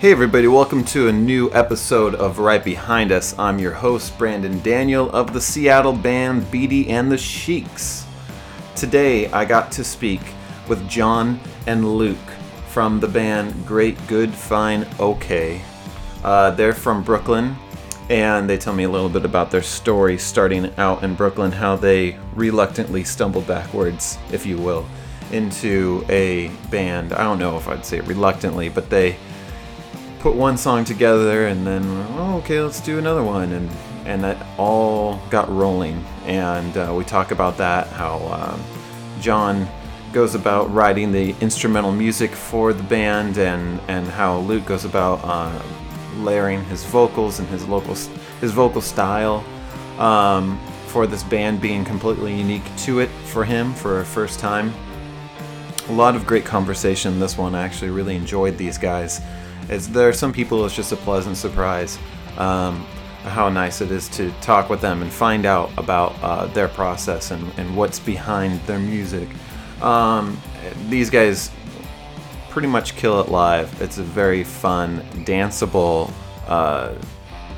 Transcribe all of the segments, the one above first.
Hey, everybody, welcome to a new episode of Right Behind Us. I'm your host, Brandon Daniel of the Seattle band Beatty and the Sheiks. Today, I got to speak with John and Luke from the band Great Good Fine OK. Uh, they're from Brooklyn, and they tell me a little bit about their story starting out in Brooklyn, how they reluctantly stumbled backwards, if you will, into a band. I don't know if I'd say reluctantly, but they put one song together and then oh, okay let's do another one. And and that all got rolling. And uh, we talk about that how um, john goes about writing the instrumental music for the band and and how luke goes about uh, layering his vocals and his local his vocal style um, for this band being completely unique to it for him for a first time. A lot of great conversation this one. I actually really enjoyed these guys is there are some people it's just a pleasant surprise um, how nice it is to talk with them and find out about uh, their process and, and what's behind their music. Um, these guys pretty much kill it live. It's a very fun, danceable uh,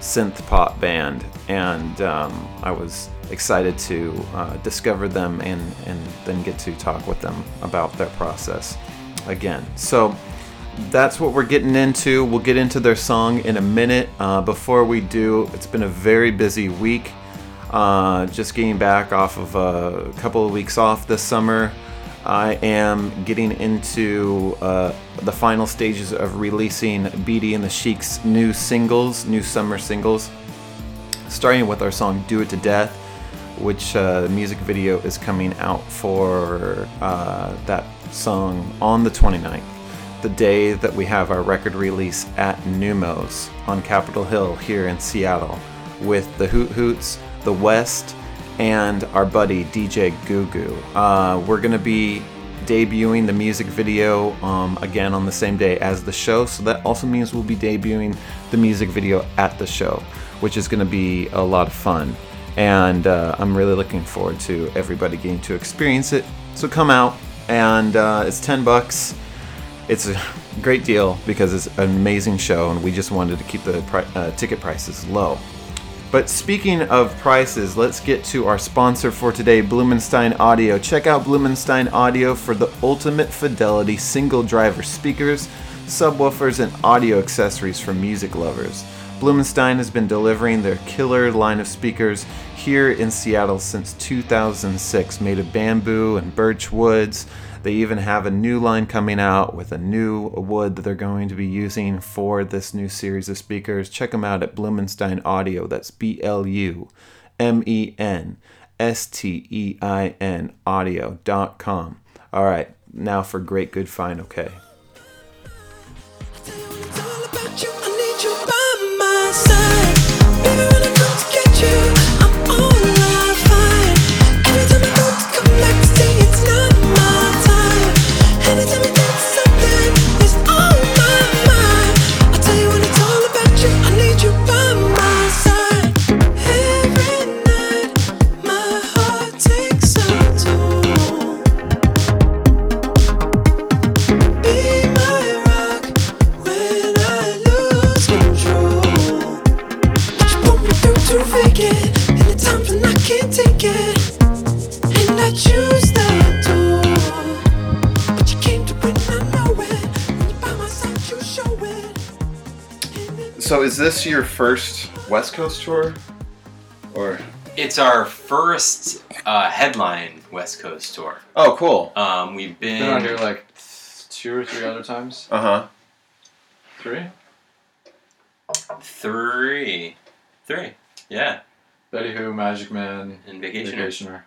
synth pop band, and um, I was excited to uh, discover them and, and then get to talk with them about their process again. So that's what we're getting into. We'll get into their song in a minute. Uh, before we do, it's been a very busy week. Uh, just getting back off of a couple of weeks off this summer. I am getting into uh, the final stages of releasing Beatty and the Sheiks' new singles, new summer singles. Starting with our song Do It to Death, which uh, music video is coming out for uh, that song on the 29th the day that we have our record release at Neumos on Capitol Hill here in Seattle with the Hoot Hoots, the West, and our buddy DJ Gugu. Uh, we're going to be debuting the music video um, again on the same day as the show, so that also means we'll be debuting the music video at the show, which is going to be a lot of fun. And uh, I'm really looking forward to everybody getting to experience it. So come out, and uh, it's 10 bucks it's a great deal because it's an amazing show, and we just wanted to keep the pri- uh, ticket prices low. But speaking of prices, let's get to our sponsor for today, Blumenstein Audio. Check out Blumenstein Audio for the ultimate fidelity single driver speakers, subwoofers, and audio accessories for music lovers. Blumenstein has been delivering their killer line of speakers here in Seattle since 2006, made of bamboo and birch woods. They even have a new line coming out with a new wood that they're going to be using for this new series of speakers. Check them out at Blumenstein Audio. That's B L U M E N S T E I N audio.com. All right, now for Great Good Fine OK. So is this your first West Coast tour? Or it's our first uh, headline West Coast tour. Oh, cool. Um, we've been, been on here like two or three other times. Uh huh. Three. Three. Three. Yeah. Betty Who, Magic Man, and Vacationer. Vacationer.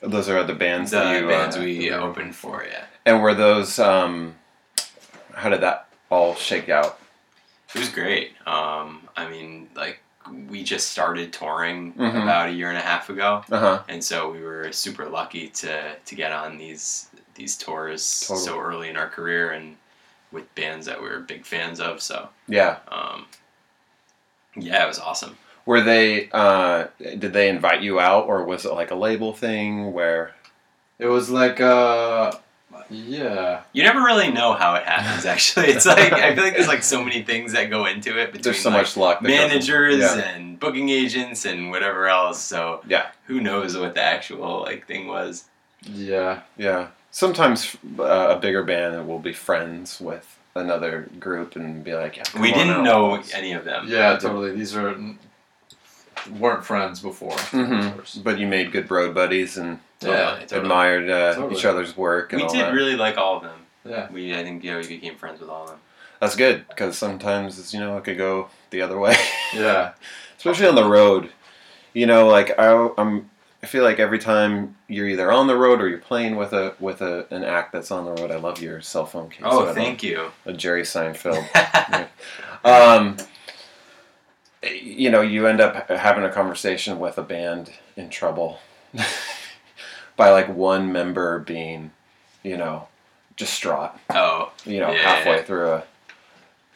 Those are the bands the that you bands uh, we opened for. Yeah. And were those? Um, how did that all shake out? It was great. Um, I mean, like we just started touring mm-hmm. about a year and a half ago, uh-huh. and so we were super lucky to to get on these these tours totally. so early in our career and with bands that we are big fans of. So yeah, um, yeah, it was awesome. Were they? Uh, did they invite you out, or was it like a label thing where? It was like uh, Yeah. You never really know how it happens. Actually, it's like I feel like there's like so many things that go into it between There's so like, much luck. that goes in- managers Yeah. and booking agents and whatever else. So Yeah. who knows what the actual like thing was? Yeah. Yeah. Sometimes uh, a bigger band will be friends with another group and be like, yeah, we didn't know any of them. Yeah, totally. These are weren't friends before. Mhm. But you made good road buddies and Yeah. Totally. admired uh, Totally. each other's work and We all did that. really like all of them. Yeah. We I think yeah we became friends with all of them. That's good because sometimes it's, you know it could go the other way, Yeah. especially on the road. You know, like I, I'm. I feel like every time you're either on the road or you're playing with a with a, an act that's on the road. I love your cell phone case. Oh, thank you. A Jerry Seinfeld. um, you know, you end up having a conversation with a band in trouble by like one member being, you know, distraught. oh, You know, Yeah. halfway through a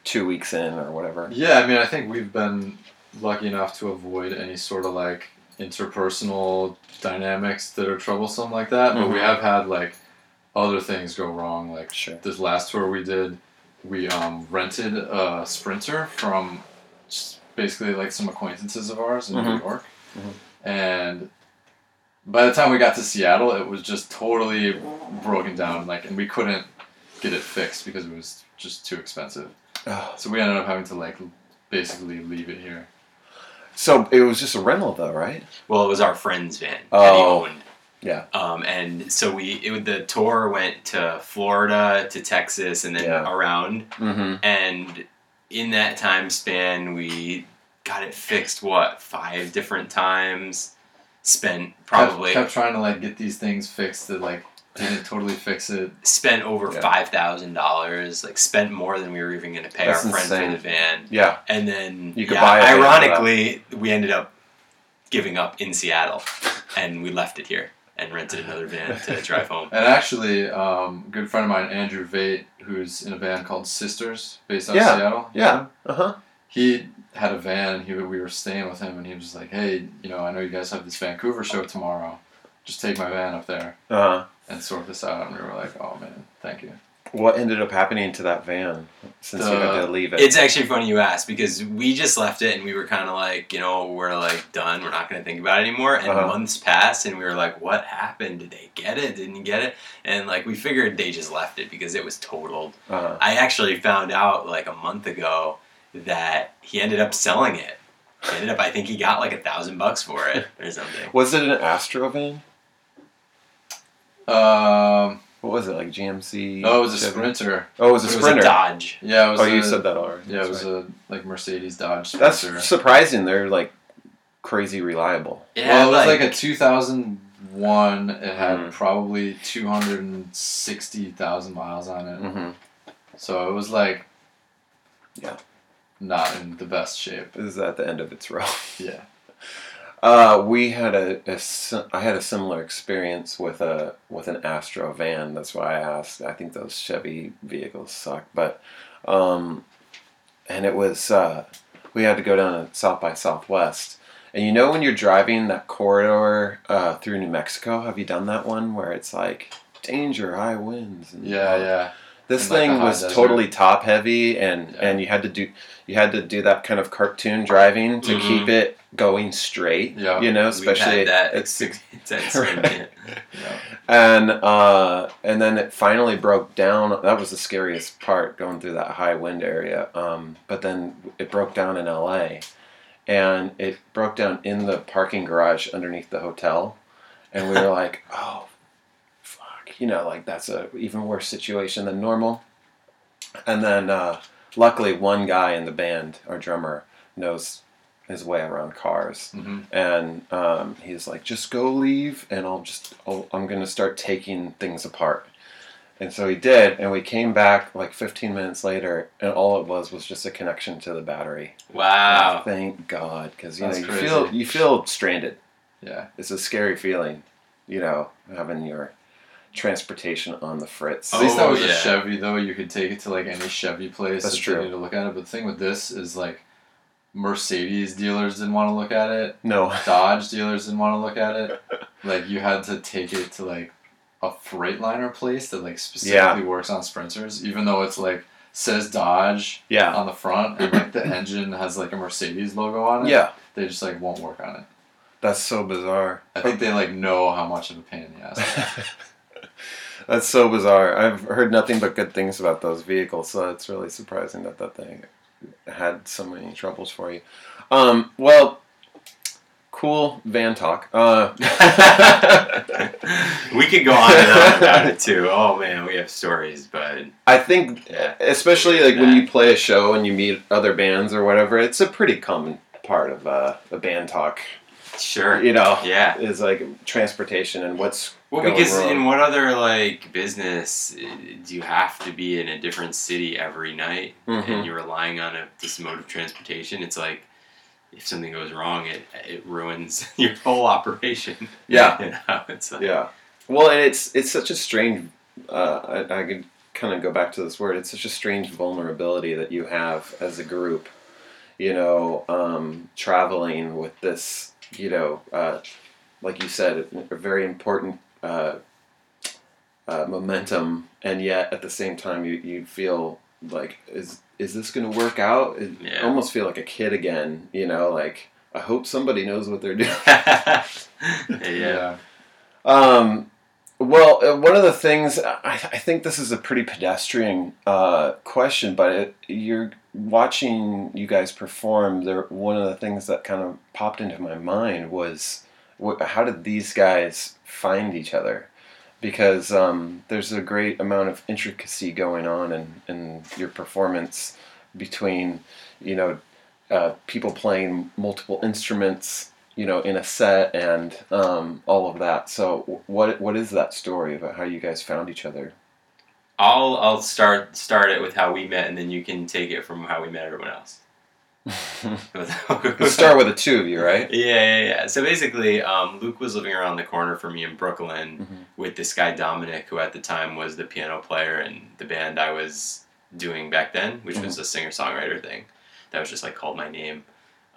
two weeks in or whatever. Yeah, I mean, I think we've been lucky enough to avoid any sort of like interpersonal dynamics that are troublesome like that. But we Mhm. have had like other things go wrong. Like Sure. this last tour we did, we um, rented a sprinter from just basically like some acquaintances of ours in New Mhm. York, Mhm. and by the time we got to Seattle, it was just totally broken down. Like, and we couldn't get it fixed because it was just too expensive. Oh. So we ended up having to like basically leave it here. So it was just a rental, though, right? well, it was our friend's van Oh. that he owned. Yeah. Um, and so we it, the tour went to Florida, to Texas, and then Yeah. around. Mm-hmm. And in that time span, we got it fixed. What five different times? Spent probably kept, kept trying to like get these things fixed that like didn't totally fix it. spent over Yeah. five thousand dollars. Like spent more than we were even going to pay That's our friend insane. for the van. Yeah. And then You could yeah, buy a van for that. ironically, we ended up giving up in Seattle, and we left it here and rented another van to drive home. And actually, um, a good friend of mine, Andrew Vait, who's in a band called Sisters, based out Yeah, of Seattle. you Yeah. Uh huh. He had a van. And he we were staying with him, and he was like, "Hey, you know, I know you guys have this Vancouver show tomorrow. Just take my van up there Uh huh. and sort this out." And we were like, "Oh man, thank you." What ended up happening to that van since you had to leave it? It's actually funny you asked because we just left it and we were kind of like, you know, we're like done. We're not going to think about it anymore. And Uh-huh. months passed and we were like, what happened? Did they get it? Didn't get it? And like we figured they just left it because it was totaled. uh-huh. I actually found out like a month ago that he ended up selling it. He ended up, I think he got like a thousand bucks for it or something. Was it an Astro van? Um, What was it like GMC? oh, it was a Chevy? Sprinter. Oh, it was a It was a Sprinter. Dodge. Yeah, it was. oh, a, you said that already. Yeah, it was right. a like Mercedes Dodge That's surprising. They're like crazy reliable. Yeah, well, it was like, like a 2001. It had Mm. probably 260,000 miles on it. Mm-hmm. So it was like, Yeah. not in the best shape. This is at the end of its rope. Yeah. Uh, we had a, a I had a similar experience with a with an Astro van. That's why I asked. I think those Chevy vehicles suck, but um, and it was uh, we had to go down to South by Southwest. And you know when you're driving that corridor uh, through New Mexico, have you done that one where it's like danger, high winds? And Yeah, yeah. This like, thing was desert. totally top heavy, and Yeah. and you had to do you had to do that kind of cartoon driving to Mhm. keep it going straight. Yeah. you know, especially that. at Swim, Right. yeah. and uh, and then it finally broke down. That was the scariest part going through that high wind area. Um, but then it broke down in L.A. and it broke down in the parking garage underneath the hotel, and we were like, oh, you know, like that's a even worse situation than normal. And then uh, luckily, one guy in the band, our drummer, knows his way around cars hmm and um, he's like, "Just go leave, and I'll just I'll, I'm gonna start taking things apart." And so he did, and we came back like 15 minutes later, and all it was was just a connection to the battery. Wow. Thank God, because you know you crazy. feel you feel stranded. Yeah. It's a scary feeling, you know, having your transportation on the fritz. At least that Oh, was a. Chevy, though. You could take it to like any Chevy place. That's true. You need to look at it. But the thing with this is like, Mercedes dealers didn't want to look at it. No, Dodge dealers didn't want to look at it. Like you had to take it to like a Freightliner place that like specifically works on sprinters, even though it's like says Dodge Yeah. on the front and like the engine has like a Mercedes logo on it. Yeah. They just like won't work on it. That's so bizarre. I think they like know how much of a pain in the ass. That's so bizarre. I've heard nothing but good things about those vehicles, so it's really surprising that that thing had so many troubles for you. Um, well, cool van talk. Uh, we could go on and on about it too. Oh man, we have stories, but I think, Yeah. especially like when you play a show and you meet other bands or whatever, it's a pretty common part of uh, a band talk. Sure. You know, Yeah. is like transportation and what's Well, because wrong. in what other like business uh, do you have to be in a different city every night, Mhm. and you're relying on a this mode of transportation? It's like if something goes wrong, it it ruins your whole operation. Yeah. you know, it's like, Yeah. Well, and it's it's such a strange. Uh, I, I could kind of go back to this word. It's such a strange vulnerability that you have as a group. You know, um, traveling with this. You know, uh, like you said, a very important uh, uh, momentum, and yet at the same time, you you feel like is is this going to work out? It, Yeah. Almost feel like a kid again. You know, like I hope somebody knows what they're doing. yeah. Um, well, uh, one of the things I, I think this is a pretty pedestrian uh, question, but it, you're watching you guys perform. There, one of the things that kind of popped into my mind was, wh- how did these guys find each other? Because um, there's a great amount of intricacy going on in, in your performance between, you know, uh, people playing multiple instruments, you know, in a set and um, all of that. So, what what is that story about how you guys found each other? I'll I'll start start it with how we met, and then you can take it from how we met everyone else. Let's start with the two of you, right? Yeah, yeah, yeah. So basically, um, Luke was living around the corner from me in Brooklyn Mhm. with this guy Dominic, who at the time was the piano player in the band I was doing back then, which was a singer songwriter thing. That was just like called my name.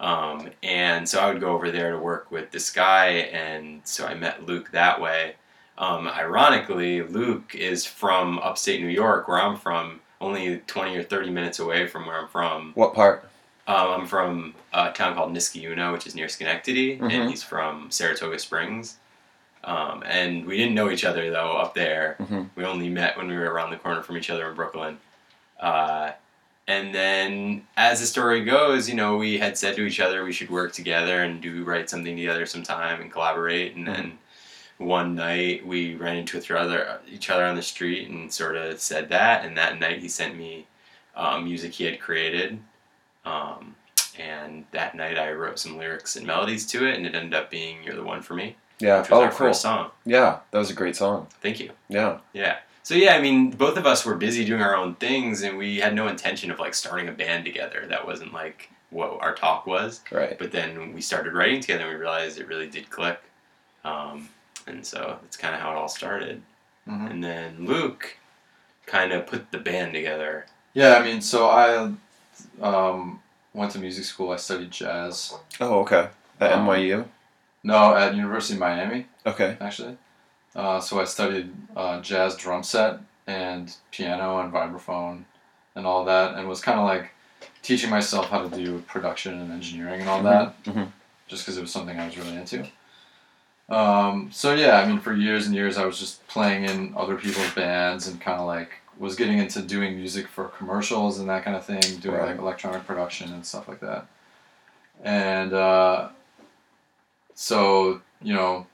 Um, and so I would go over there to work with this guy, and so I met Luke that way. Um, ironically, Luke is from upstate New York, where I'm from, only 20 or 30 minutes away from where I'm from. What part? Um, I'm from a town called Niskayuna, which is near Schenectady, Mhm. and he's from Saratoga Springs. Um, and we didn't know each other though up there. Mhm. We only met when we were around the corner from each other in Brooklyn. Uh, and then, as the story goes, you know, we had said to each other we should work together and do write something together sometime and collaborate. And then one night we ran into each other, each other on the street and sort of said that. And that night he sent me um, music he had created. Um, and that night I wrote some lyrics and melodies to it, and it ended up being "You're the One for Me," Yeah. which was Oh, our cool. first song. Yeah, that was a great song. Thank you. Yeah. Yeah. So yeah, I mean, both of us were busy doing our own things, and we had no intention of like starting a band together. That wasn't like what our talk was. Right. But then we started writing together, and we realized it really did click. Um, and so that's kind of how it all started. Mhm. And then Luke kind of put the band together. Yeah, I mean, so I um, went to music school. I studied jazz. Oh, okay. At Um, NYU. No, at University of Miami, Okay. actually. Uh, so I studied uh, jazz drum set and piano and vibraphone and all that, and was kind of like teaching myself how to do production and engineering and all Mhm, that, mhm. just because it was something I was really into. Um, so yeah, I mean, for years and years, I was just playing in other people's bands and kind of like was getting into doing music for commercials and that kind of thing, doing Right. like electronic production and stuff like that. And uh, so you know,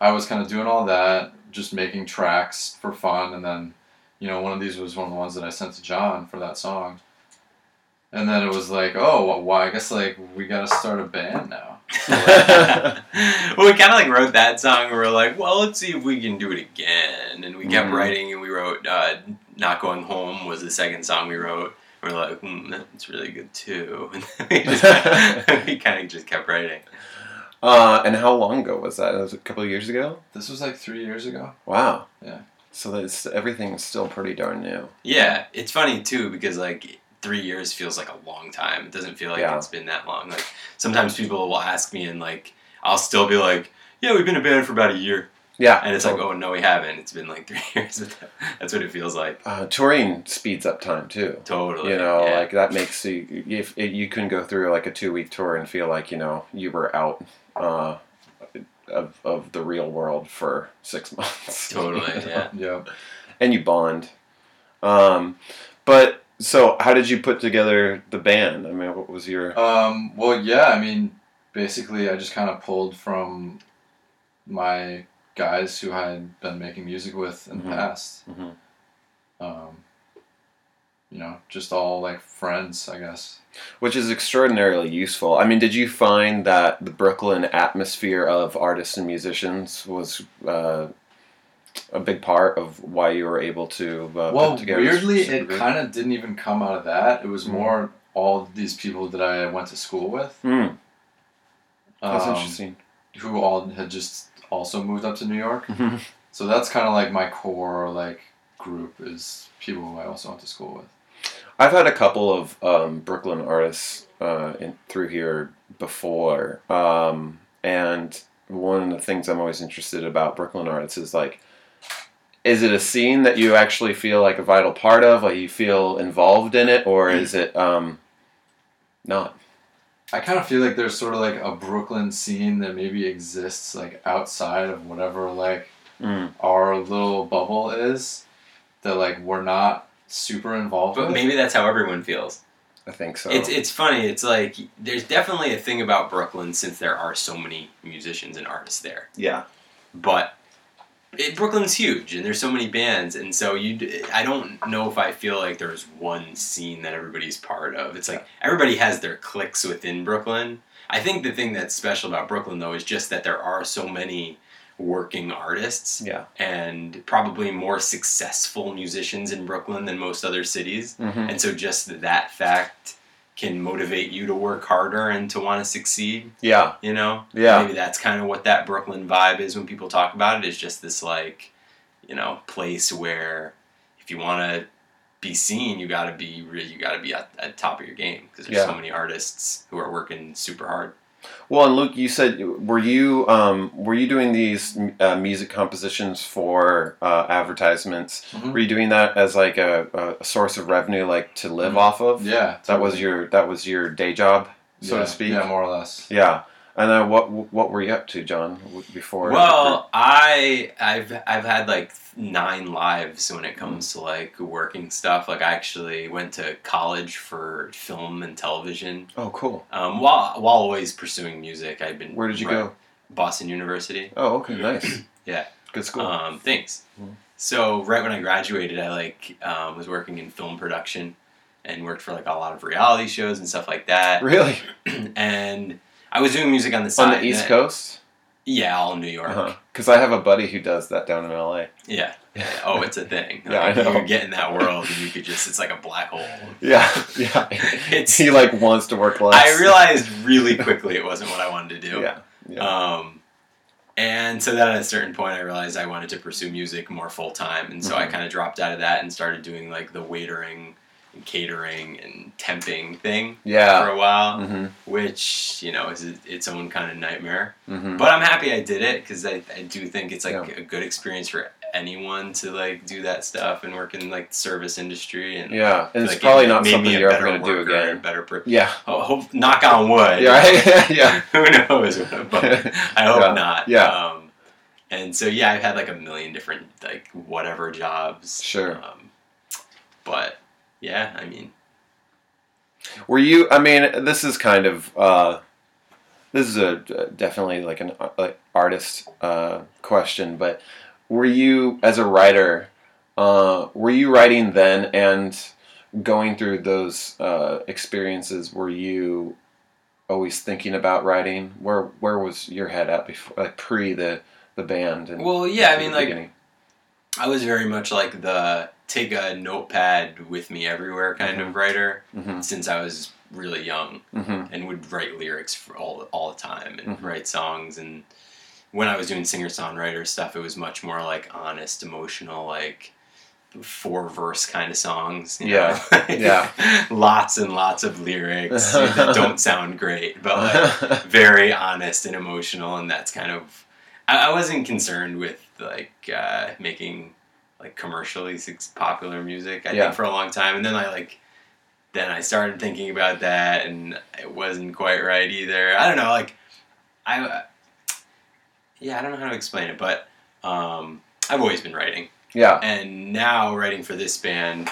I was kind of doing all that, just making tracks for fun, and then you know, one of these was one of the ones that I sent to John for that song. And then it was like, oh, well, why? I guess like we gotta start a band now. well, we kind of like wrote that song. and We were like, well, let's see if we can do it again. And we kept Mhm. writing, and we wrote uh, "Not Going Home" was the second song we wrote. And we're like, hmm, that's really good too. And we, just, we kind of just kept writing. Uh, and how long ago was that? It was a couple of years ago. This was like three years ago. Wow. Yeah. So that's everything's still pretty darn new. Yeah, it's funny too because like three years feels like a long time. It doesn't feel like Yeah. it's been that long. Like sometimes people will ask me and like I'll still be like, yeah, we've been a band for about a year. Yeah. And it's like, oh no, we haven't. It's been like three years. That's what it feels like. uh, touring speeds up time too. Totally. You know, yeah. like that makes you if you can go through like a two week tour and feel like you know you were out uh, of of the real world for six months. Totally, yeah. Yep. and you bond. Um, but so how did you put together the band? I mean, what was your Um, well, yeah, I mean, basically, I just kind of pulled from my guys who I had been making music with in Mhm. the past. Mhm. Um, you know, just all like friends, I guess. which is extraordinarily useful. I mean, did you find that the Brooklyn atmosphere of artists and musicians was uh, a big part of why you were able to uh, well, put together? this weirdly, it kind of didn't even come out of that. It was Mhm. more all these people that I went to school with. Hmm, that's um, interesting. Who all had just also moved up to New York. Mhm. So that's kind of like my core like group is people who I also went to school with. I've had a couple of um, Brooklyn artists uh, in, through here before, um, and one of the things I'm always interested about Brooklyn artists is like, is it a scene that you actually feel like a vital part of, like you feel involved in it, or is it um, not? I kind of feel like there's sort of like a Brooklyn scene that maybe exists like outside of whatever like Mm. our little bubble is that like we're not super involved But with. maybe that's how everyone feels. I think so. It's it's funny. It's like there's definitely a thing about Brooklyn since there are so many musicians and artists there. yeah. But it, Brooklyn's huge and there's so many bands, and so you. I don't know if I feel like there's one scene that everybody's part of. It's like everybody has their cliques within Brooklyn. I think the thing that's special about Brooklyn though is just that there are so many working artists Yeah. and probably more successful musicians in Brooklyn than most other cities. hmm And so just that fact can motivate you to work harder and to want to succeed, Yeah. you know? Yeah. Maybe that's kind of what that Brooklyn vibe is when people talk about it is just this like, you know, place where if you want to be seen, you got to be re- you got to be at, at top of your game because there's so many artists who are working super hard. Well, and Luke, you said were you um, were you doing these uh, music compositions for uh, advertisements? Mhm. Were you doing that as like a, a source of revenue, like to live Mhm. off of? yeah, That was your that was your day job, so yeah, to speak. Yeah, more or less. Yeah. And then what what were you up to, John, before? Well, I I've I've had like nine lives when it comes to like working stuff. Like I actually went to college for film and television. oh, cool. Um, while while always pursuing music, I've been Where did you right- go? Boston University. Oh, okay, nice. Yeah. Good school. Um, thanks. Mhm. So right when I graduated, I like um, was working in film production and worked for like a lot of reality shows and stuff like that. really? and I was doing music on the side. On the East Coast? Yeah, all in New York. Because I have a buddy who does that down in LA. Yeah. Oh, it's a thing. Yeah, I Like, know. You get in that world and you could just, it's like a black hole. Yeah, yeah. It's- he like wants to work less. I realized really quickly it wasn't what I wanted to do. Yeah, yeah. Um, and so then at a certain point, I realized I wanted to pursue music more full time. And so I Mhm. kind of dropped out of that and started doing like the waitering catering and temping thing yeah. for a while, Mm-hmm. which, you know, is it- its own kind of nightmare. Mm-hmm. But I'm happy I did it because I, I do think it's like Yeah. a good experience for anyone to like do that stuff and work in like the service industry and Yeah, and it's like, probably it not something you're ever going to do again. Better, per- Yeah, oh, hope, knock on wood. yeah, yeah. Who knows? But I hope Yeah. not. Yeah. Um, and so yeah, I've had like a million different like whatever jobs. Sure. Um, but yeah, I mean, Were you? I mean, this is kind of uh, this is a definitely like an uh, like artist uh, question, but were you as a writer? Uh, were you writing then and going through those uh, experiences? Were you always thinking about writing? Where where was your head at before, like pre the the band? And well, yeah, I mean, like beginning? I was very much like the take a notepad with me everywhere kind of writer Mhm, since I was really young. mhm, and would write lyrics for all all the time and Mhm. write songs and when I was doing singer songwriter stuff it was much more like honest emotional like four verse kind of songs you Yeah. know? Yeah. lots and lots of lyrics that don't sound great but like very honest and emotional and that's kind of I, I wasn't concerned with like uh, making like commercially popular music. I Yeah. think for a long time, and then I like then I started thinking about that, and it wasn't quite right either. I don't know, like I uh, yeah, I don't know how to explain it, but um, I've always been writing, Yeah. and now writing for this band.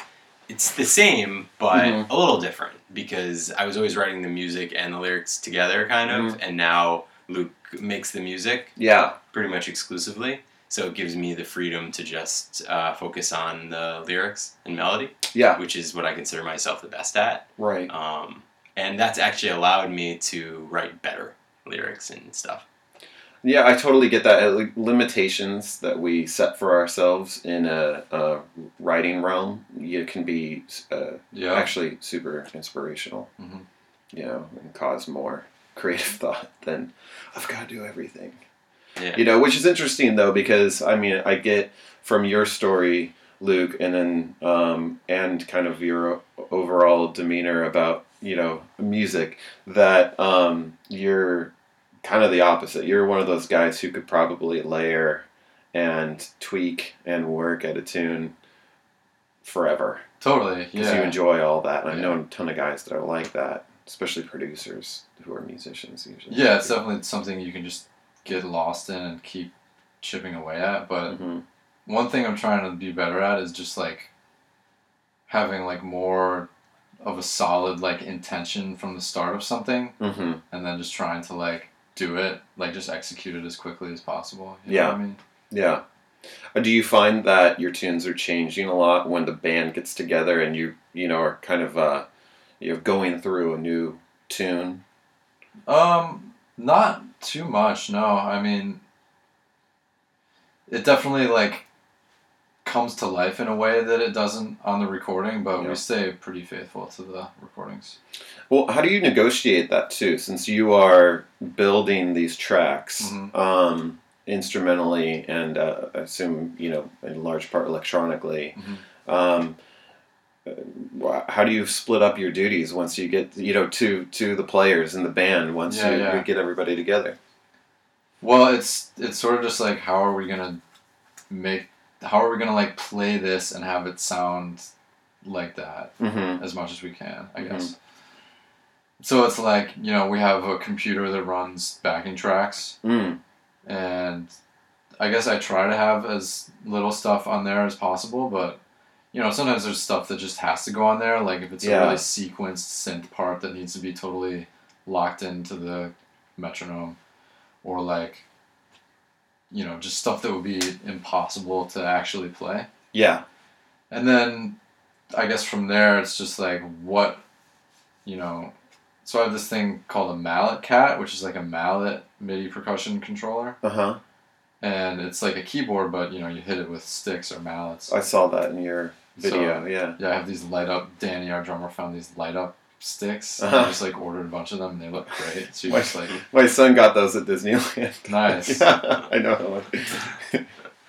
It's the same, but Mhm. a little different because I was always writing the music and the lyrics together, kind of, and now Luke makes the music Yeah. pretty much exclusively. So it gives me the freedom to just uh, focus on the lyrics and melody, Yeah. which is what I consider myself the best at. Right. Um, and that's actually allowed me to write better lyrics and stuff. Yeah, I totally get that. Like, Limitations that we set for ourselves in a, a writing realm, you can be uh, Yeah. actually super inspirational. Mhm. You know, and cause more creative thought than I've got to do everything. Yeah. You know, which is interesting though because I mean I get from your story, Luke, and then um, and kind of your overall demeanor about you know music that um, you're kind of the opposite. You're one of those guys who could probably layer and tweak and work at a tune forever Totally. because Yeah. you enjoy all that. And I've Yeah. known a ton of guys that are like that, especially producers who are musicians usually. Yeah, it's definitely something you can just get lost in and keep chipping away at. But hmm one thing I'm trying to be better at is just like having like more of a solid like intention from the start of something hmm and then just trying to like do it, like just execute it as quickly as possible. You Yeah. Know what I mean? Yeah. Uh, Do you find that your tunes are changing a lot when the band gets together and you you know are kind of uh, you know going through a new tune? Um, not too much. No, I mean, it definitely like comes to life in a way that it doesn't on the recording, but Yeah. we stay pretty faithful to the recordings. Well, how do you negotiate that too? Since you are building these tracks Mhm. um, instrumentally and uh, I assume you know in large part electronically. Mhm. Um, how do you split up your duties once you get you know to to the players in the band once Yeah, you, yeah. you get everybody together? Well, it's it's sort of just like how are we gonna make how are we gonna like play this and have it sound like that Mm-hmm. as much as we can, I Mhm. guess. So it's like you know we have a computer that runs backing tracks. Mm. and I guess I try to have as little stuff on there as possible, but you know, sometimes there's stuff that just has to go on there. Like if it's Yeah. a really sequenced synth part that needs to be totally locked into the metronome, or like, you know, just stuff that would be impossible to actually play. Yeah. And then I guess from there it's just like what, you know. So I have this thing called a malletKAT, which is like a mallet MIDI percussion controller Uh huh. and it's like a keyboard, but you know you hit it with sticks or mallets. I saw that in your video. So, yeah. yeah, I have these light up. Danny, our drummer, found these light up sticks. and Uh-huh. I just like ordered a bunch of them, and they look great. So you Wait. just like My son got those at Disneyland. nice. yeah, I know.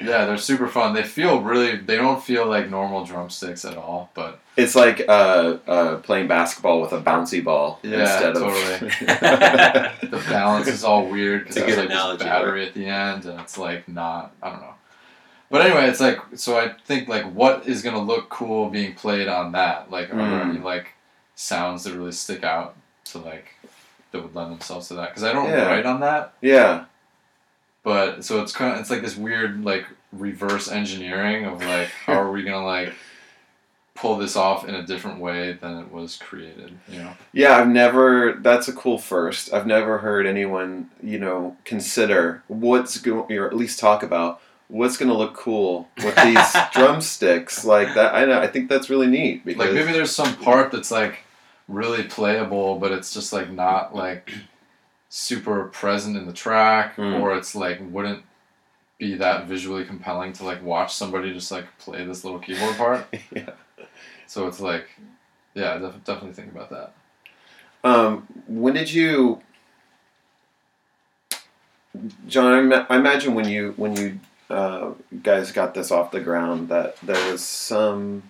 Yeah, they're super fun. They feel really. They don't feel like normal drumsticks at all, but It's like uh, uh, playing basketball with a bouncy ball Yeah, instead totally. of. the balance is all weird because It's a there's good like this analogy, battery at the end, and it's like not. I don't know. But anyway, it's like so. I think like what is gonna look cool being played on that? Like, are there Mm. any like sounds that really stick out to like that would lend themselves to that? Because I don't Yeah. write on that, yeah. but so it's kind of it's like this weird like reverse engineering of like how are we gonna like pull this off in a different way than it was created? You know. Yeah, I've never. That's a cool first. I've never heard anyone, you know, consider what's going, or at least talk about what's going to look cool with these drumsticks like that. I know. I think that's really neat because like maybe there's some part that's like really playable but it's just like not like super present in the track Mm. or it's like wouldn't be that visually compelling to like watch somebody just like play this little keyboard part Yeah. so it's like yeah def- definitely think about that Um, when did you, John? I, ma- I imagine when you when you uh, guys got this off the ground that there was some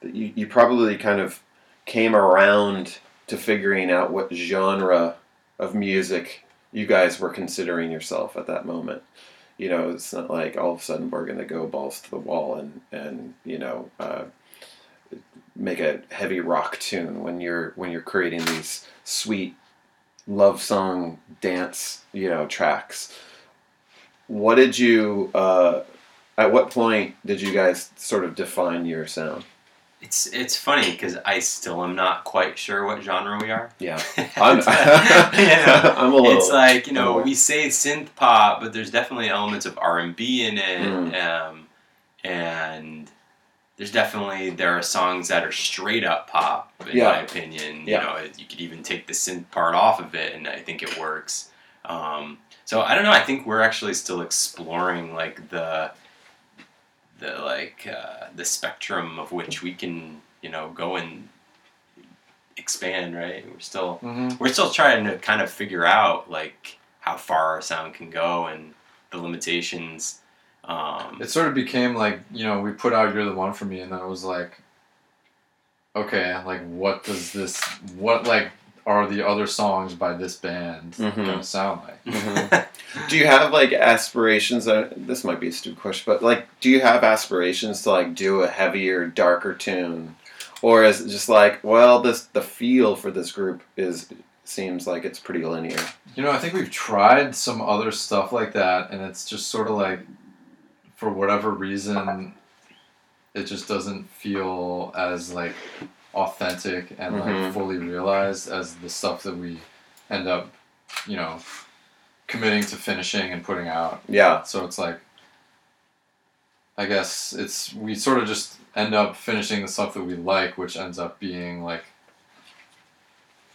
that you, you probably kind of came around to figuring out what genre of music you guys were considering yourself at that moment. You know, it's not like all of a sudden we're going to go balls to the wall and and you know uh, make a heavy rock tune when you're when you're creating these sweet love song dance you know tracks. What did you? Uh, at what point did you guys sort of define your sound? It's it's funny because I still am not quite sure what genre we are. Yeah, I'm, It's, you know, I'm a little. it's like you know we say synth pop, but there's definitely elements of R and B in it, Mm. um, and there's definitely there are songs that are straight up pop in Yeah. my opinion. Yeah. You know, you could even take the synth part off of it, and I think it works. Um, so I don't know. I think we're actually still exploring like the the like uh, the spectrum of which we can you know go and expand. Right? We're still Mm-hmm. we're still trying to kind of figure out like how far our sound can go and the limitations. Um, It sort of became like you know we put out "You're the One for Me" and then it was like, okay, like what does this what like are the other songs by this band Mhm. gonna sound like? Mhm. Do you have like aspirations? Uh, this might be a stupid question, but like, do you have aspirations to like do a heavier, darker tune, or is it just like, well, this the feel for this group is seems like it's pretty linear. You know, I think we've tried some other stuff like that, and it's just sort of like, for whatever reason, it just doesn't feel as like authentic and Mhm. like fully realized as the stuff that we end up, you know, committing to finishing and putting out. Yeah. So it's like, I guess it's we sort of just end up finishing the stuff that we like, which ends up being like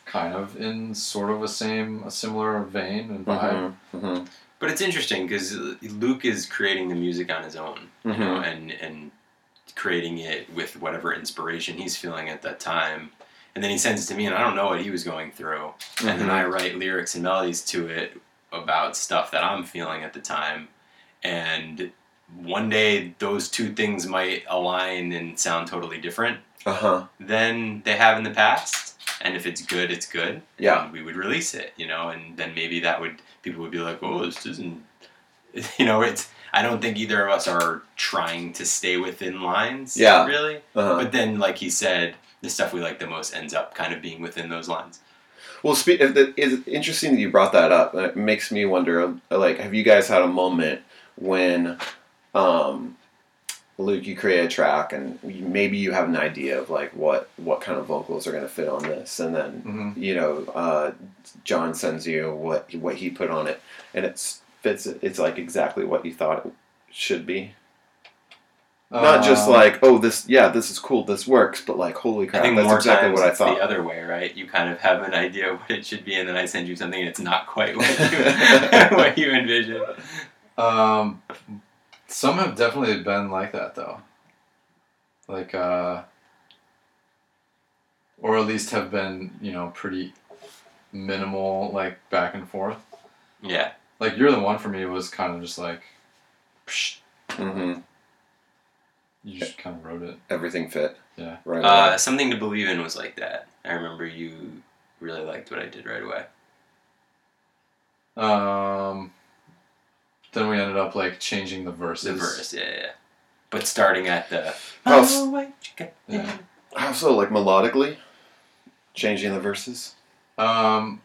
kind of in sort of a same a similar vein and vibe. hmm hmm but it's interesting because Luke is creating the music on his own, you know, Mhm. and and creating it with whatever inspiration he's feeling at that time. And then he sends it to me, and I don't know what he was going through. And then. I write lyrics and melodies to it about stuff that I'm feeling at the time. And one day those two things might align and sound totally different Uh huh. than they have in the past. And if it's good, it's good. Yeah. And we would release it, you know, and then maybe that would people would be like, "Oh, this isn't," you know. It's I don't think either of us are trying to stay within lines. Yeah. Really. Uh huh. But then, like he said, the stuff we like the most ends up kind of being within those lines. Well, spe- it's interesting that you brought that up. It makes me wonder, like, have you guys had a moment when, um, Luke, you create a track and maybe you have an idea of like what what kind of vocals are going to fit on this, and then Mhm. you know, uh, John sends you what what he put on it, and it's fits. it. It's like exactly what you thought it should be. Not just like, oh, this, yeah, this is cool, this works, but like, holy I crap, think that's more exactly times what I thought. the other way, right? You kind of have an idea what it should be, and then I send you something, and it's not quite what you what you envisioned. Um, some have definitely been like that though. Like, uh, or at least have been, you know, pretty minimal, like back and forth. Yeah. Like, you're the one for me was kind of just like, psh, hmm you just kind of wrote it. Everything fit. Yeah. Right. Uh, something to believe in was like that. I remember you really liked what I did right away. Um, then we ended up like changing the verses. The verse, yeah, yeah. But starting at the Oh, s- Oh, wait, you got- Yeah. Also, like melodically, changing the verses. Um,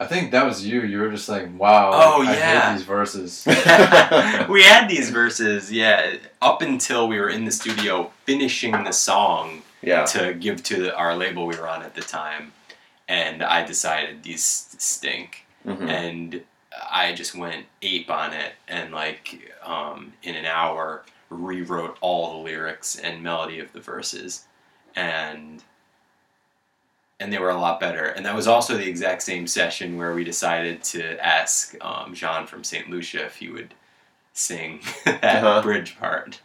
I think that was you. You were just like, wow. Oh, I yeah. hate these verses. we had these verses, yeah, up until we were in the studio finishing the song Yeah. to give to our label we were on at the time, and I decided these stink, hmm and I just went ape on it, and like um, in an hour rewrote all the lyrics and melody of the verses, and and they were a lot better. And that was also the exact same session where we decided to ask um, Jean from St. Lucia if he would sing that Uh-huh. bridge part.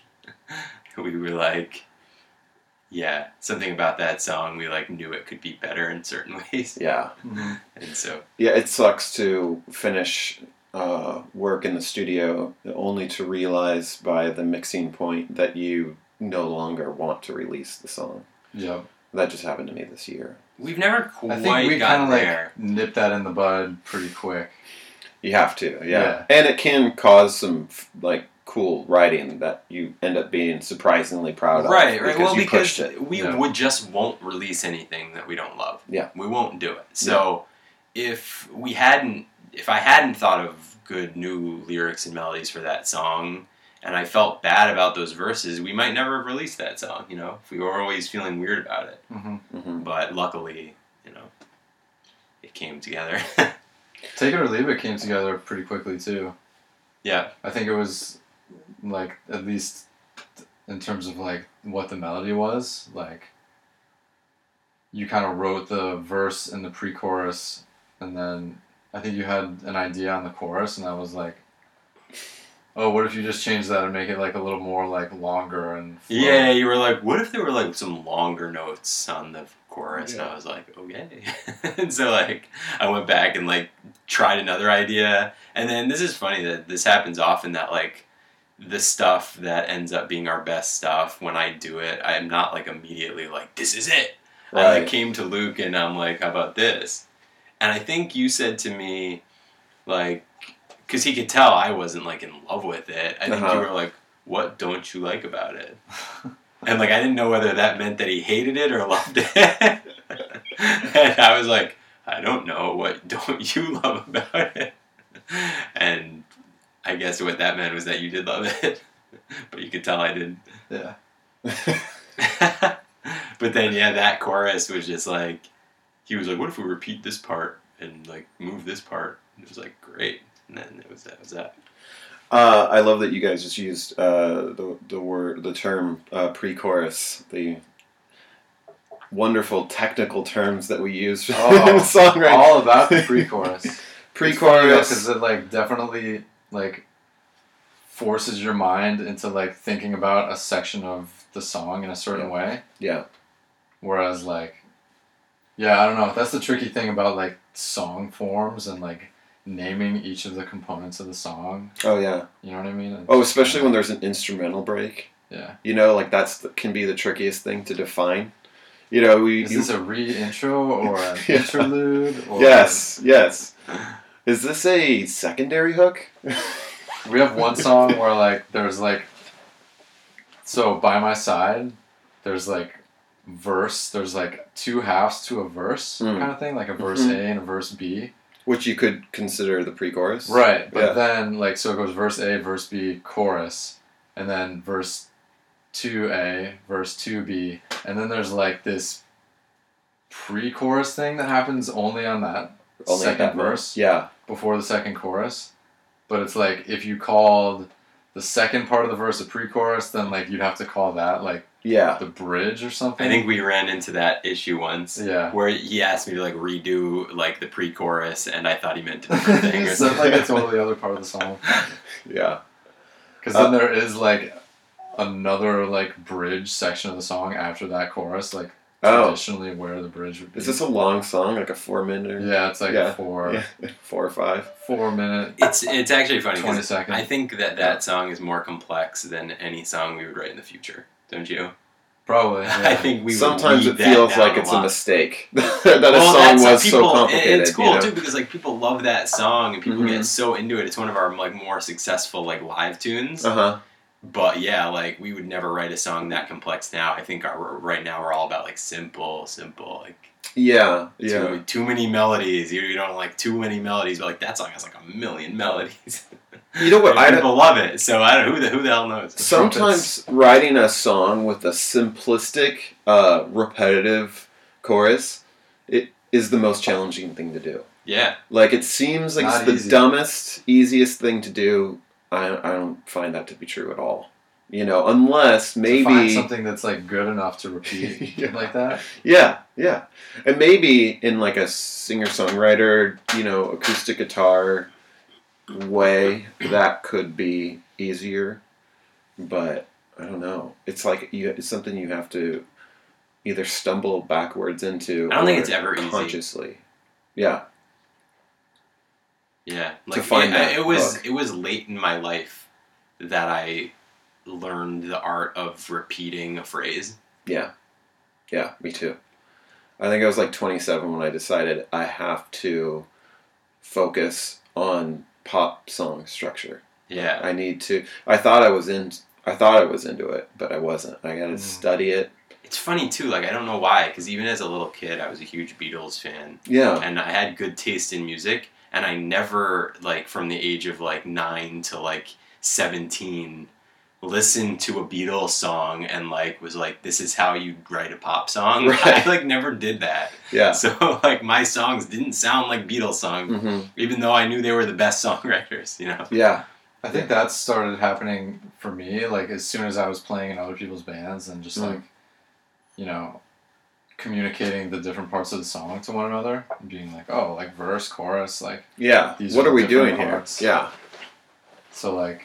we were like, yeah, something about that song. We like knew it could be better in certain ways, Yeah. And so Yeah. It sucks to finish uh, work in the studio only to realize by the mixing point that you no longer want to release the song. Yeah, That just happened to me this year. We've never I quite think we kind gotten of like there. nipped that in the bud pretty quick. You have to, yeah. Yeah. And it can cause some like cool writing that you end up being surprisingly proud of. Right, right. Well, you because pushed it. we Yeah. would just won't release anything that we don't love. Yeah. we won't do it. So if we hadn't, if I hadn't thought of good new lyrics and melodies for that song, and I felt bad about those verses, we might never have released that song. You know, if we were always feeling weird about it. hmm hmm But luckily, you know, it came together. Take It or Leave It came together pretty quickly too. yeah, I think it was like at least in terms of like what the melody was like. You kind of wrote the verse and the pre-chorus, and then I think you had an idea on the chorus, and I was like, "Oh, what if you just change that and make it like a little more like longer and flow?" yeah. You were like, what if there were like some longer notes on the chorus? And I was like, okay. and so like I went back and like tried another idea, and then this is funny that this happens often that like the stuff that ends up being our best stuff when I do it, I'm not like immediately like this is it. I like came to Luke and I'm like, how about this? And I think you said to me, like, because he could tell I wasn't like in love with it. I think Uh-huh. you were like, what don't you like about it? And like I didn't know whether that meant that he hated it or loved it. and I was like, I don't know. What don't you love about it? And I guess what that meant was that you did love it, but you could tell I didn't. yeah. but then yeah, that chorus was just like he was like, "What if we repeat this part and like move this part?" And it was like great, and then it was that was that. Uh, I love that you guys just used uh, the the word the term uh, pre-chorus. The wonderful technical terms that we use Oh, in songwriting. All about the pre-chorus. Pre-chorus. because it like definitely like forces your mind into like thinking about a section of the song in a certain way. Yeah. Whereas like, yeah, I don't know. That's the tricky thing about like song forms and like naming each of the components of the song. Oh yeah. You know what I mean? It's Oh, especially when there's an instrumental break. yeah. You know, like that's the, can be the trickiest thing to define. You know, we Is you- this a re-intro or an Yeah. interlude? Or yes, yes. Is this a secondary hook? We have one song where like there's like so by my side there's like verse there's like two halves to a verse Mm. kind of thing like a verse Mhm. A and a verse B Which you could consider the pre-chorus. right but Yeah. then like so it goes verse A verse B chorus and then verse 2A verse 2B and then there's like this pre-chorus thing that happens only on that Only second that verse Yeah. before the second chorus. But it's like if you called the second part of the verse a pre-chorus, then like you'd have to call that like Yeah. the bridge or something. I think we ran into that issue once. Yeah. Where he asked me to like redo like the pre-chorus, and I thought he meant a different thing. Or so something. like a totally other part of the song. Yeah. Because Uh, then there is like another like bridge section of the song after that chorus, like Oh. traditionally where the bridge would be. Is this a long song, like a four minute? yeah, it's like Yeah. four Yeah. Four or five. four minute It's it's actually funny. 20 'cause seconds. I think that that song is more complex than any song we would write in the future. Don't you? probably. Yeah. I think we Sometimes it feels like it's a lot. mistake that a song was people, so complicated. It's cool you know? too because like people love that song and people Mhm. get so into it. It's one of our like more successful like live tunes. Uh huh. But yeah, like we would never write a song that complex now. I think our, right now we're all about like simple, simple, like Yeah. Yeah. too, too many melodies. You, you don't like too many melodies, but like that song has like a million melodies. You know what? I people love it. So I don't who the who the hell knows. sometimes writing a song with a simplistic, uh, repetitive chorus, it is the most challenging thing to do. Yeah, Like it seems like Not it's the easy. dumbest, easiest thing to do. I, I don't find that to be true at all. You know, unless to find maybe something that's like good enough to repeat Yeah. like that. Yeah, yeah. And maybe in like a singer songwriter, you know, acoustic guitar way, that could be easier. But I don't know. It's like you, it's something you have to either stumble backwards into. I don't think it's ever easy. consciously. Yeah. yeah. Like find it, that it was hook. it was late in my life that I learned the art of repeating a phrase. Yeah. Yeah, me too. I think I was like 27 when I decided I have to focus on pop song structure. Yeah. I need to. I thought I was in. I thought I was into it, but I wasn't. I got to Mm. study it. It's funny too. Like I don't know why, because even as a little kid, I was a huge Beatles fan, Yeah. and I had good taste in music. And I never like from the age of like nine to like seventeen listened to a Beatles song and like was like, this is how you write a pop song. Right. I like never did that. Yeah. So like my songs didn't sound like Beatles songs, hmm even though I knew they were the best songwriters. You know. Yeah. I think that started happening for me, like as soon as I was playing in other people's bands and just Mm. like, you know, communicating the different parts of the song to one another, and being like, oh, like verse, chorus, like Yeah. What are are we doing here? Yeah. so like,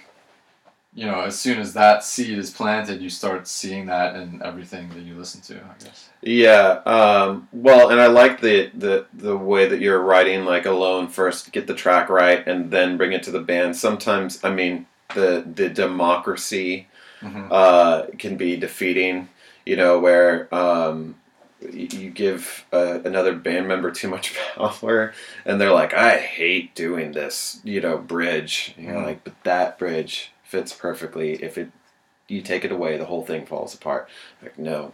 you know, as soon as that seed is planted, you start seeing that in everything that you listen to. I guess. Yeah. Um, well, and I like the, the the way that you're writing like alone first, get the track right, and then bring it to the band. Sometimes, I mean, the the democracy Mm-hmm. uh, can be defeating. You know, where um, you give uh, another band member too much power, and they're like, "I hate doing this," you know, bridge. You're Mhm. like, but that bridge fits perfectly. If it you take it away, the whole thing falls apart. Like, no,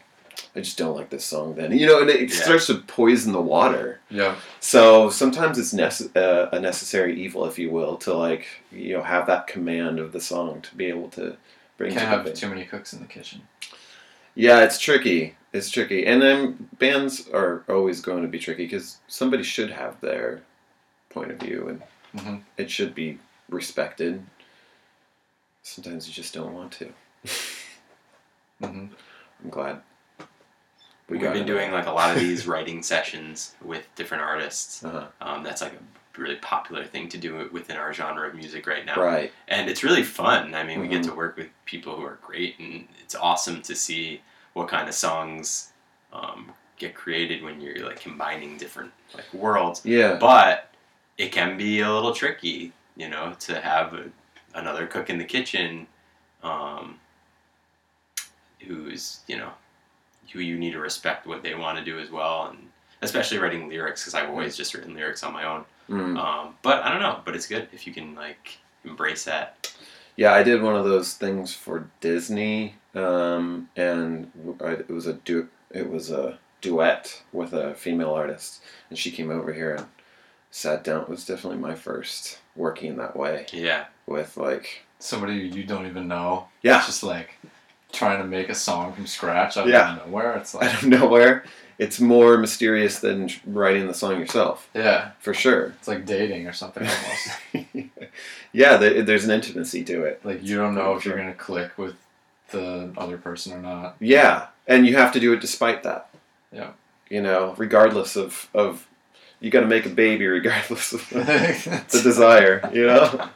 I just don't like this song. Then you know, and it Yeah. starts to poison the water. Yeah. So sometimes it's nece- uh, a necessary evil, if you will, to like you know have that command of the song to be able to bring. Can't have too many cooks in the kitchen. Yeah, it's tricky. It's tricky, and then bands are always going to be tricky because somebody should have their point of view, and Mhm. it should be respected. Sometimes you just don't want to. hmm I'm glad. We have been doing like a lot of these writing sessions with different artists. Uh-huh. Um, that's like a really popular thing to do within our genre of music right now. Right. And it's really fun. I mean, we get to work with people who are great, and it's awesome to see what kind of songs um, get created when you're like combining different like worlds. Yeah. But it can be a little tricky, you know, to have a, another cook in the kitchen um, who's, you know, who you need to respect what they want to do as well. And especially writing lyrics, because I've always just written lyrics on my own. Mm. Um, but I don't know, but it's good if you can, like, embrace that. Yeah, I did one of those things for Disney, um, and I- it was a du- it was a duet with a female artist, and she came over here and sat down. It was definitely my first working that way Yeah. with like Somebody you don't even know. yeah Just like trying to make a song from scratch out Yeah. of nowhere. It's like out of nowhere. It's more mysterious than writing the song yourself, yeah, for sure. it's like dating or something almost. yeah, there's an intimacy to it. like you don't know if you're gonna click with the other person or not. Yeah, and you have to do it despite that. Yeah. You know, regardless of of you got to make a baby regardless of the desire. You know.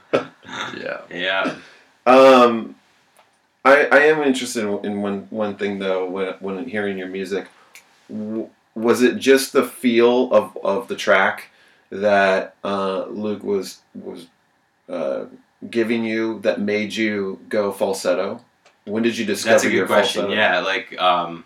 yeah. Yeah. Um, I I am interested in, in one one thing though when when hearing your music. W- was it just the feel of, of the track that uh, Luke was was uh, giving you that made you go falsetto? When did you discover That's a your good question. falsetto? Yeah, like um,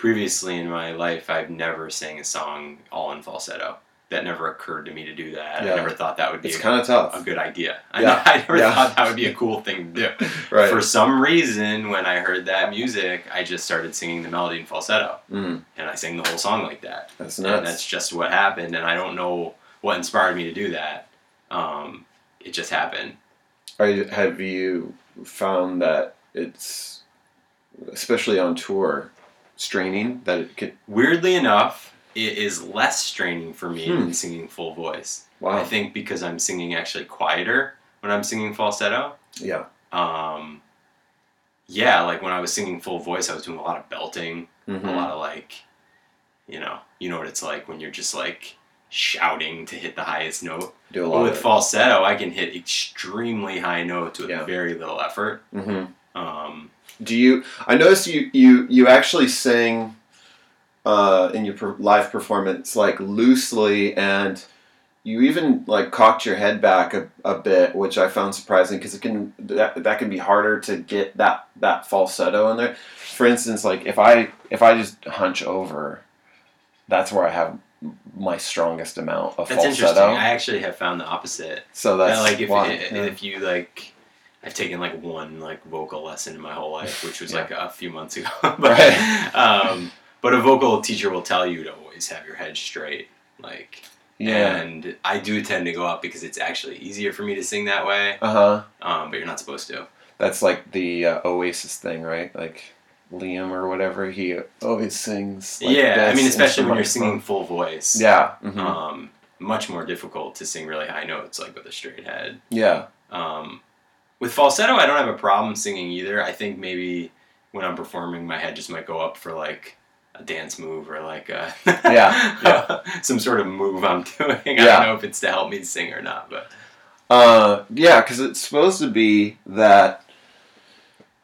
previously in my life, I've never sang a song all in falsetto. That never occurred to me to do that. Yeah. I never thought that would be It's a, kind of tough. a good idea. I, Yeah. I never Yeah. thought that would be a cool thing to do. right? For some reason, when I heard that music, I just started singing the melody in falsetto, Mm, and I sang the whole song like that. that's nuts. And that's just what happened, and I don't know what inspired me to do that. Um, it just happened. Are you, have you found that it's, especially on tour, straining that it could? Weirdly enough, it is less straining for me Hmm. than singing full voice. Wow. I think because I'm singing actually quieter when I'm singing falsetto. Yeah. Um, yeah, like when I was singing full voice, I was doing a lot of belting, hmm a lot of like, you know, you know what it's like when you're just like shouting to hit the highest note. Do a But lot with falsetto, I can hit extremely high notes with Yeah. very little effort. hmm Um, Do you? I noticed you you you actually sing uh, in your per- live performance like loosely, and you even like cocked your head back a, a bit, which I found surprising because it can that, that can be harder to get that that falsetto in there. For instance, like if I if I just hunch over, that's where I have my strongest amount of falsetto. That's interesting. I actually have found the opposite. so that's That, like if why. if, yeah. if you like, I've taken like one like vocal lesson in my whole life, which was Yeah. like a few months ago. but Right. um, but a vocal teacher will tell you to always have your head straight, like. yeah. And I do tend to go up because it's actually easier for me to sing that way. Uh huh. Um, but you're not supposed to. That's like the uh, Oasis thing, right? Like Liam or whatever. He always sings. Like yeah, I mean, especially when you're singing full voice. Yeah. mhm. Um, much more difficult to sing really high notes like with a straight head. yeah. Um, with falsetto, I don't have a problem singing either. I think maybe when I'm performing, my head just might go up for like a dance move or like a Yeah, yeah. some sort of move I'm doing. I Yeah. don't know if it's to help me sing or not, but Uh, yeah, because it's supposed to be that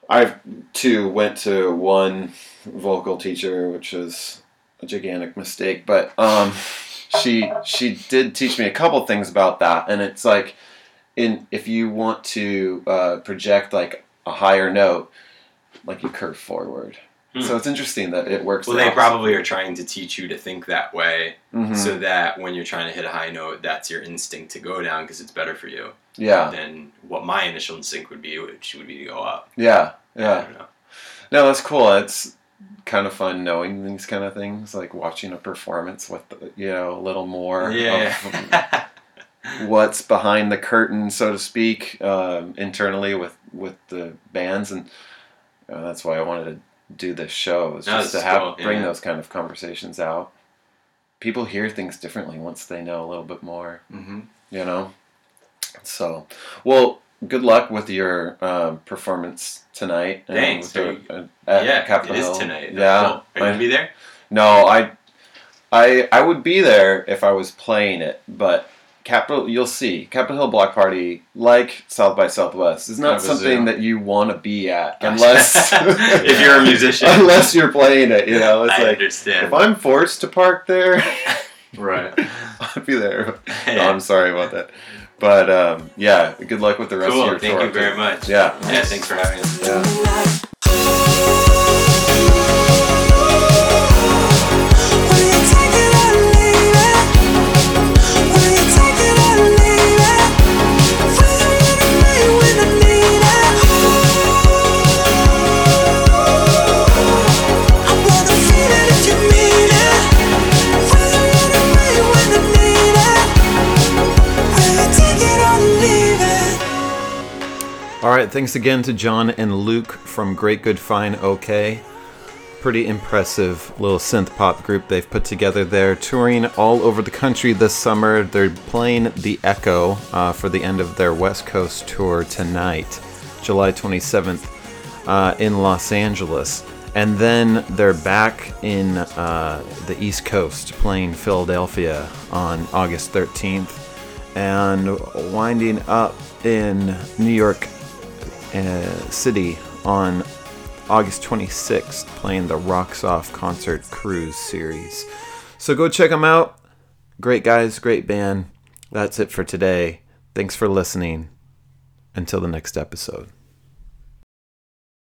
I too went to one vocal teacher, which was a gigantic mistake, but um, she she did teach me a couple things about that, and it's like in if you want to uh, project like a higher note, like you curve forward. Hmm. So it's interesting that it works. well, the they opposite. probably are trying to teach you to think that way, Mhm. so that when you're trying to hit a high note, that's your instinct to go down because it's better for you yeah, than what my initial instinct would be, which would be to go up. yeah, yeah. No, that's cool. It's kind of fun knowing these kind of things, like watching a performance with you know a little more Yeah. of what's behind the curtain, so to speak, um, internally with with the bands, and uh, that's why I wanted to do this show, is No, just to have cool, bring yeah. those kind of conversations out. People hear things differently once they know a little bit more mm-hmm. you know so well good luck with your um, performance tonight Thanks. the- uh, at yeah, Capitol it is Hill. tonight. Yeah cool. Are you gonna be there? no i i i would be there if i was playing it but Capitol, you'll see. Capitol Hill Block Party, like South by Southwest, is not something that you want to be at unless If you're a musician. unless you're playing it. You know, it's I like understand. if I'm forced to park there, Right. I'll be there. Yeah. No, I'm sorry about that. But um, yeah, good luck with the rest cool. of your Thank tour. you very much. Yeah. Yeah. Thanks for having us. Yeah. Right. Thanks again to John and Luke from Great Good Fine OK. Pretty impressive little synth pop group they've put together there, touring all over the country this summer. They're playing the Echo uh, for the end of their West Coast tour tonight, July 27th, uh, in Los Angeles. And then they're back in uh, the East Coast playing Philadelphia on August 13th and winding up in New York uh, City on August 26th, playing the Rocks Off Concert Cruise series. So go check them out. Great guys, great band. That's it for today. Thanks for listening. Until the next episode.